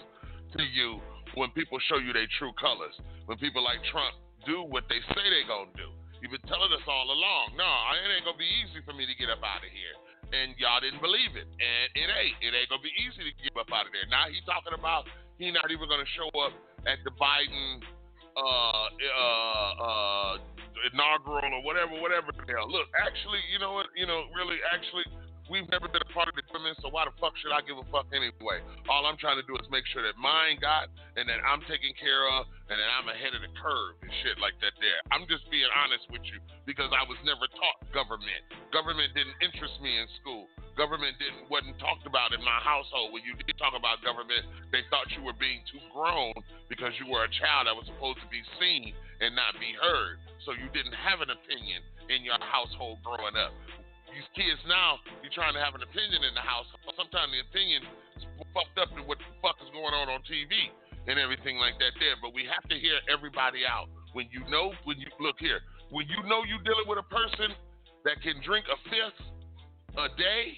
S5: to you when people show you their true colors. When people like Trump do what they say they're going to do. You've been telling us all along, no, it ain't going to be easy for me to get up out of here. And y'all didn't believe it. And it ain't. It ain't going to be easy to get up out of there. Now he's talking about he not even going to show up at the Biden uh, uh, uh, inaugural or whatever, whatever hell. Look, actually, you know what? You know, really, actually, we've never been a part of the government, so why the fuck should I give a fuck anyway? All I'm trying to do is make sure that mine got and that I'm taken care of and that I'm ahead of the curve and shit like that there. I'm just being honest with you because I was never taught government. Government didn't interest me in school. Government didn't wasn't talked about in my household. When you did talk about government, they thought you were being too grown because you were a child that was supposed to be seen and not be heard. So you didn't have an opinion in your household growing up these kids now, you're trying to have an opinion in the house. Sometimes the opinion is fucked up to what the fuck is going on on TV and everything like that there. But we have to hear everybody out. When you know, when you look here, when you know you're dealing with a person that can drink a fifth a day,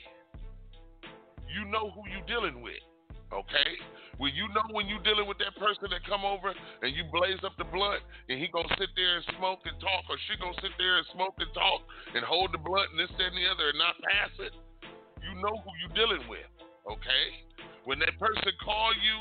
S5: you know who you're dealing with. Okay? When you know when you dealing with that person that come over and you blaze up the blunt and he gonna sit there and smoke and talk or she gonna sit there and smoke and talk and hold the blunt and this, that, and the other and not pass it, you know who you dealing with. Okay? When that person call you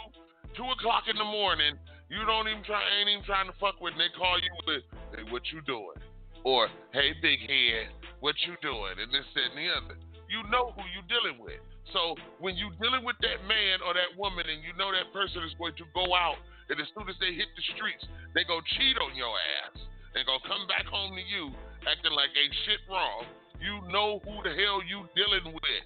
S5: two o'clock in the morning, you don't even try ain't even trying to fuck with and they call you with hey, what you doing? Or hey big head, what you doing? And this, that, and the other. You know who you dealing with. So when you're dealing with that man or that woman and you know that person is going to go out and as soon as they hit the streets, they go cheat on your ass and go come back home to you acting like ain't shit wrong. You know who the hell you dealing with.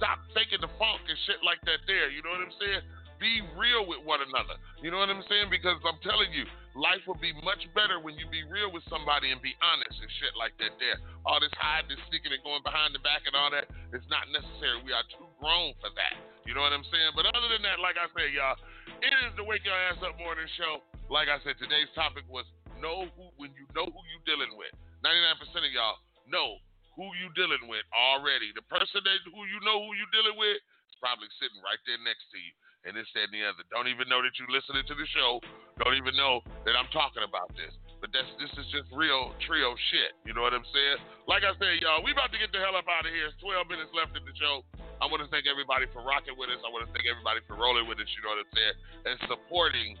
S5: Stop faking the funk and shit like that there. You know what I'm saying? Be real with one another. You know what I'm saying? Because I'm telling you, life will be much better when you be real with somebody and be honest and shit like that there. All this hiding and sneaking and going behind the back and all that is not necessary. We are too grown for that. You know what I'm saying? But other than that, like I said, y'all, it is the Wake Your Ass Up Morning Show. Like I said, today's topic was know who when you know who you dealing with. 99% of y'all know who you dealing with already. The person that who you know who you dealing with is probably sitting right there next to you and this, that, and the other. Don't even know that you're listening to the show. Don't even know that I'm talking about this. But that's this is just real trio shit. You know what I'm saying? Like I said, y'all, we about to get the hell up out of here. It's 12 minutes left in the show. I want to thank everybody for rocking with us. I want to thank everybody for rolling with us. You know what I'm saying? And supporting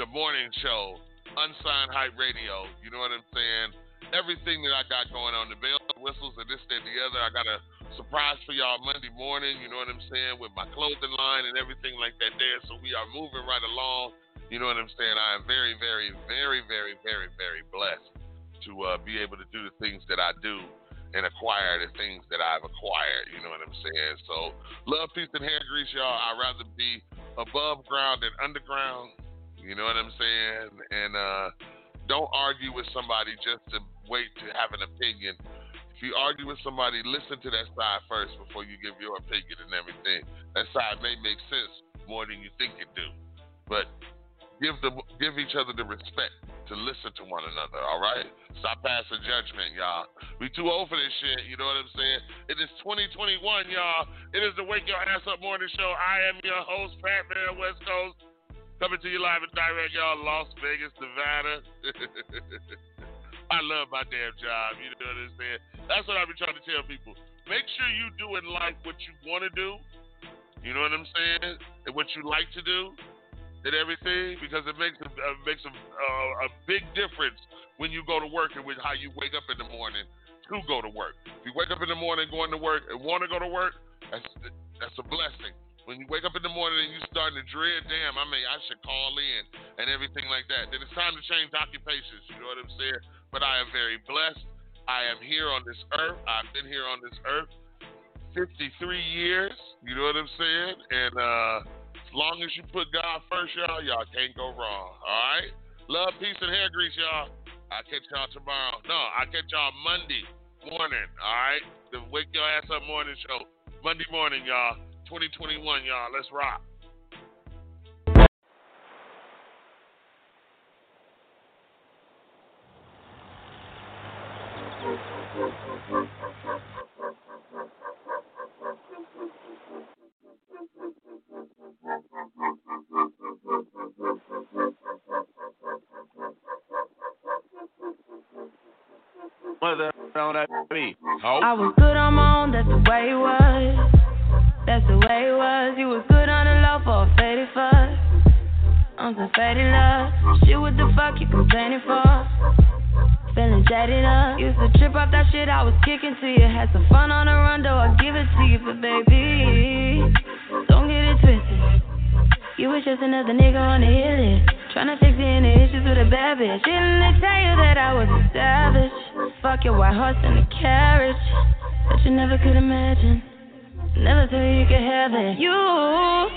S5: the morning show, Unsigned Hype Radio. You know what I'm saying? Everything that I got going on, the bells, whistles, and this, that, and the other. I got a surprise for y'all Monday morning, you know what I'm saying, with my clothing line and everything like that there. So we are moving right along. You know what I'm saying? I am very, very, very, very, very, very blessed to uh, be able to do the things that I do and acquire the things that I've acquired. You know what I'm saying? So love, peace, and hair grease, y'all. I'd rather be above ground than underground. You know what I'm saying? And uh, don't argue with somebody just to wait to have an opinion if you argue with somebody, listen to that side first before you give your opinion and everything. That side may make sense more than you think it do, but give the give each other the respect to listen to one another. All right, stop passing judgment, y'all. We too old for this shit. You know what I'm saying? It is 2021, y'all. It is the Wake Your Ass Up Morning Show. I am your host, Fat Man West Coast, coming to you live and direct, y'all, Las Vegas, Nevada. I love my damn job. You know what I'm saying? That's what I be trying to tell people. Make sure you do in life what you want to do. You know what I'm saying? And what you like to do and everything, because it makes a uh, makes a, uh, a big difference when you go to work and with how you wake up in the morning to go to work. If you wake up in the morning going to work and want to go to work, that's that's a blessing. When you wake up in the morning and you starting to dread, damn, I mean, I should call in and everything like that. Then it's time to change occupations. You know what I'm saying? but I am very blessed. I am here on this earth. I've been here on this earth 53 years. You know what I'm saying? And uh, long as you put God first, y'all, y'all can't go wrong. All right? Love, peace, and hair grease, y'all. I'll catch y'all tomorrow. No, I'll catch y'all Monday morning. All right, the Wake Your Ass Up Morning Show, Monday morning, y'all. 2021, y'all. Let's rock.
S23: Hell on?
S24: I was good on my own, that's the way it was. That's the way it was. You was good on the low for a faded fuck. On some faded love. Shit, what the fuck you complaining for? Feeling jaded up. Used to trip off that shit I was kicking to you. Had some fun on the run, though I give it to you, but baby, don't get it twisted. You was just another nigga on the hit list. Tryna fix any issues with a bad bitch. Didn't they tell you that I was a savage. Fuck your white horse and a carriage. But you never could imagine. Never thought you could have it. You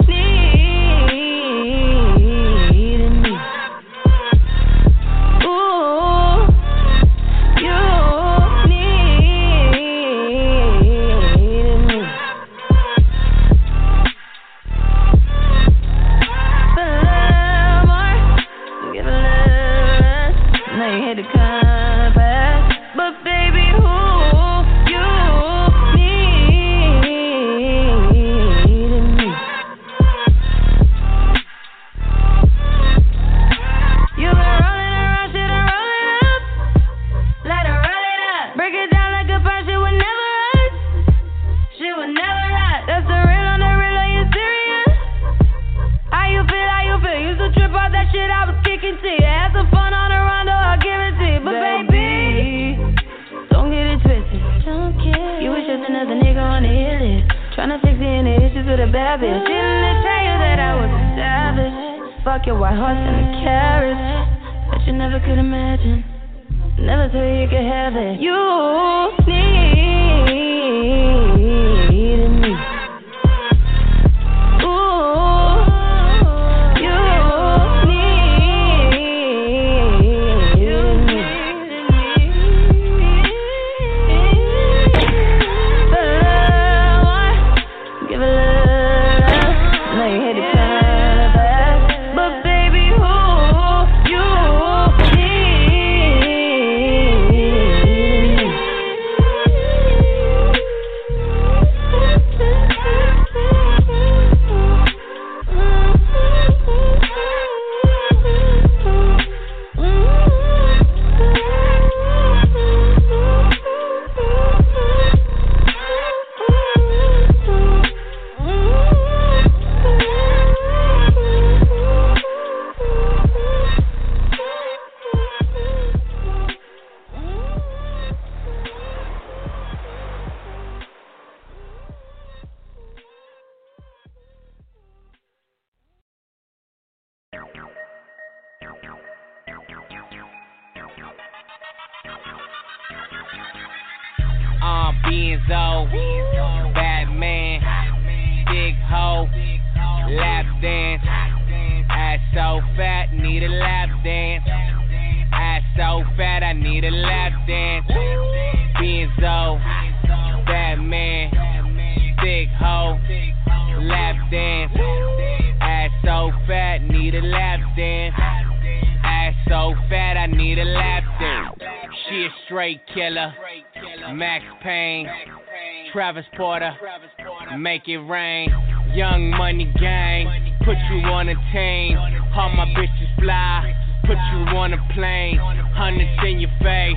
S24: bitch. Didn't tell you that I was a savage. Fuck your white horse and a carriage. But you never could imagine. Never thought you could have it. You needed
S25: Travis Porter, make it rain. Young money gang, put you on a team. All my bitches fly, put you on a plane. Hundreds in your face.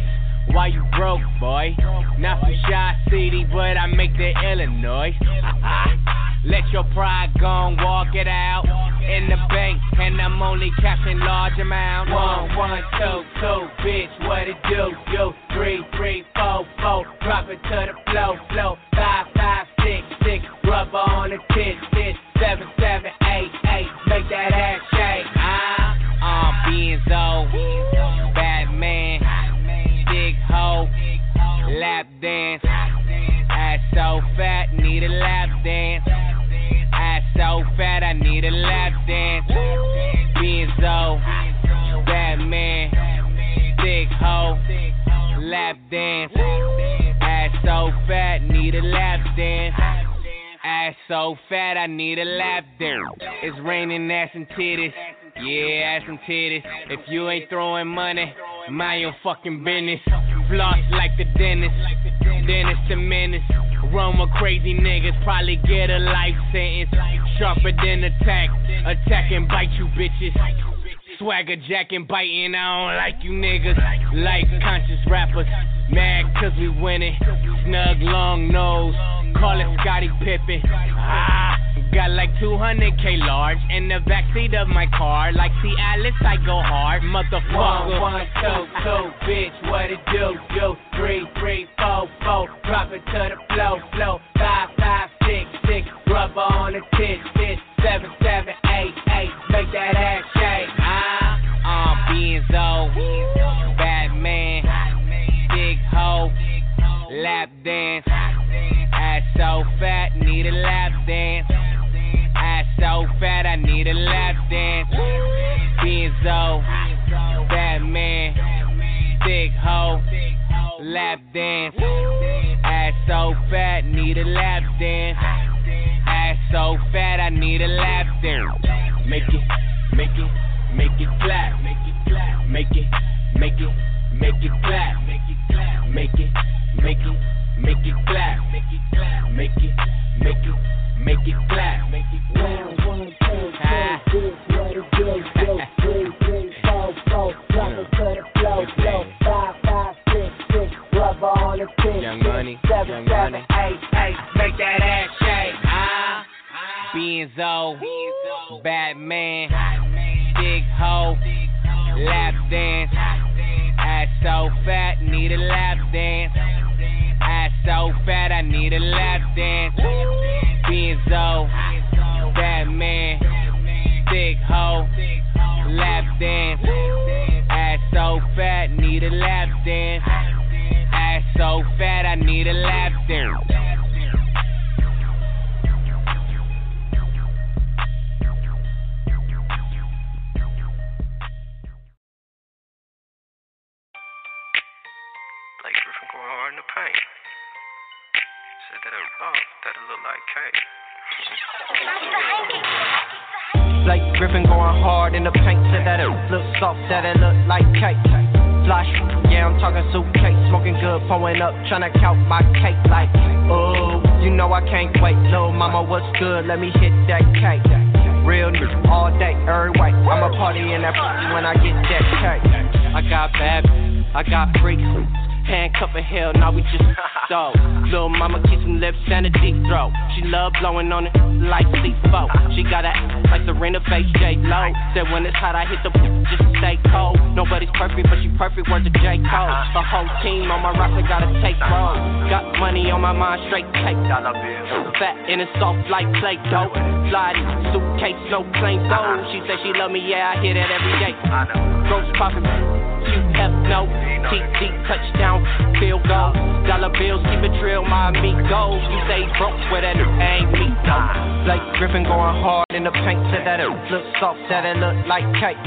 S25: Why you broke, boy? Not from Chi City, but I make the Illinois. Let your pride go and walk it out in the bank, and I'm only cashing large amount. One, one, two, two, bitch, what it do? Do three, three, four, four, drop it to the flow, flow. Five, five, six, six, rubber on the tit, tit. Seven, seven, eight, eight, make that ass shake. Ah, uh, Benzo, Batman, so fat, I need a lap dance. It's raining ass and titties. Yeah, ass and titties. If you ain't throwing money, mind your fucking business. Floss like the dentist. Dennis the menace. Run with crazy niggas, probably get a life sentence. Sharper than attack. Attack and bite you bitches. Swagger jacking, biting, I don't like you niggas. Like conscious rappers, mad cause we winning. Snug long nose, call it Scottie Pippen. Ah, got like 200k large in the backseat of my car. Like Cialis, I go hard, motherfucker. One, one, two, two, bitch, what it do? Do three, three, four, four, drop it to the flow, flow. Five, five, six, six, rubber on the tit, tit. Seven, seven, eight, eight, make that ass shake. Ah, uh, Benzo, Batman, big hoe, lap dance. So fat, need a lap dance. Ass so fat, I need a lap dance. Benzo, Batman, big hoe, lap dance. Ass so fat, need a lap dance. Ass so fat, I need a lap dance. Make it, make it, make it clap. Make it. Make it, make it, make it clap. Make it. Make it, make it, make it clap. Make it clap. Make it, make it, make it clap. Make it clap. One, two, three, what it do? Do three, three, four, four, drop it to the flow, flow. Five, five, six, six, rubber on the tip. Young money, seven, seven, eight, eight, make that ass shake. Ah. Benzo, Batman, big hoe, lap dance. Ass so fat, need a lap dance. Ass so fat, I need a lap dance. Benzo, Batman, big hoe, lap dance. Ass so fat, need a lap dance. Ass so fat, I need a lap dance.
S26: Said that that it look like.
S27: Blake Griffin going hard in the paint. Said that it look soft, that it look like cake. Flash, yeah, I'm talking suitcase. Smoking good, pulling up, trying to count my cake like, oh, you know I can't wait. Little mama, what's good? Let me hit that cake. Real nigga all day, every way. I'ma party in that when I get that cake. I got bad, I got freaks. Handcuff a hell, now we just so. Little mama keeps some lips and a deep throat. She love blowing on it like C4. She got a like Serena face J Lo. Said when it's hot, I hit the just to stay cold. Nobody's perfect, but she perfect. Words of J Cole. Her whole team on my roster gotta take roll. Got money on my mind, straight take. Fat and it's soft like play dough. Slide suitcase, no plain gold. She said she love me, yeah, I hear that every day. Gross QF no, TT touchdown, field goal. Dollar bills keep it real, my amigos. You say broke, where that ain't me. Blake Griffin going hard in the paint, said that it look soft, that it look like cake.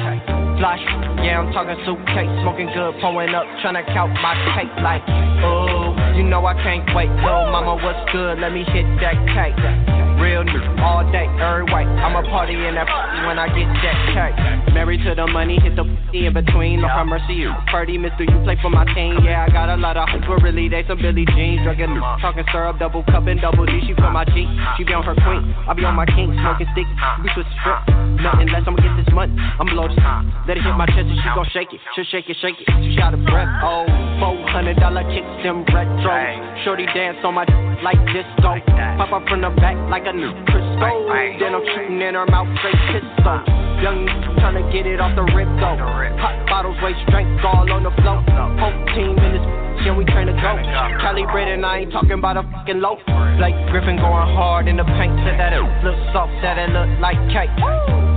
S27: Flash, yeah, I'm talking suitcase, smoking good, pulling up, tryna count my cake like, oh, you know I can't wait. Little mama, what's good? Let me hit that cake. Real all day, every way. I'ma party in that when I get that cake. Married to the money, hit the in between. Lord have mercy, you. Purdy, mister, you play for my team. Yeah, I got a lot of hoes, but really they some Billy Jeans. Drugging, talking syrup, double cup and double D. She for my G. She be on her queen. I be on my king, smoking stick. We switch strip. Nothing less, I'ma get this money. I'm below the Let it hit my chest and she gon' shake it. She'll shake it, shake it. She out of breath. Oh, $400 kicks, them retro. Shorty dance on my like disco. Pop up from the back like a new Crisco. Then I'm shooting in her mouth straight pistol. Young tryna get it off the rip though. Hot bottles, waste drink all on the floor. Whole team in this yeah, we tryna go. Calibrated, I ain't talking about a fucking loaf. Blake Griffin going hard in the paint. Said that it look soft, that it look like cake.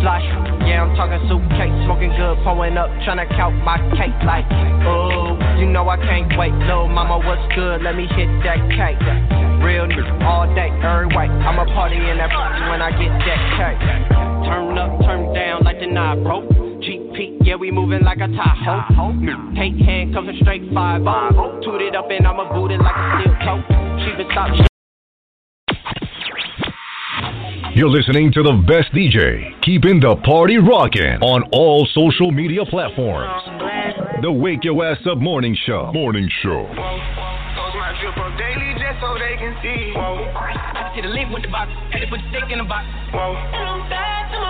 S27: Flash, yeah, I'm talking suitcase. Smoking good, pulling up, tryna count my cake like, oh, you know I can't wait. Little mama, what's good? Let me hit that cake. Real nigga all day, every way. I'ma party in that when I get that cake. Turn up, turn down like the knob broke. GP, yeah, we moving like a Tahoe. Hate handcuffs and straight five. Toot it up and I'ma boot it like a steel toe. She been stop.
S12: You're listening to the best DJ, keeping the party rocking on all social media platforms. The Wake Your Ass Up Morning Show. Morning Show.
S28: Post my drip up daily just so they can see. Whoa. I get a link with the box, had to put the stick in the box. Whoa.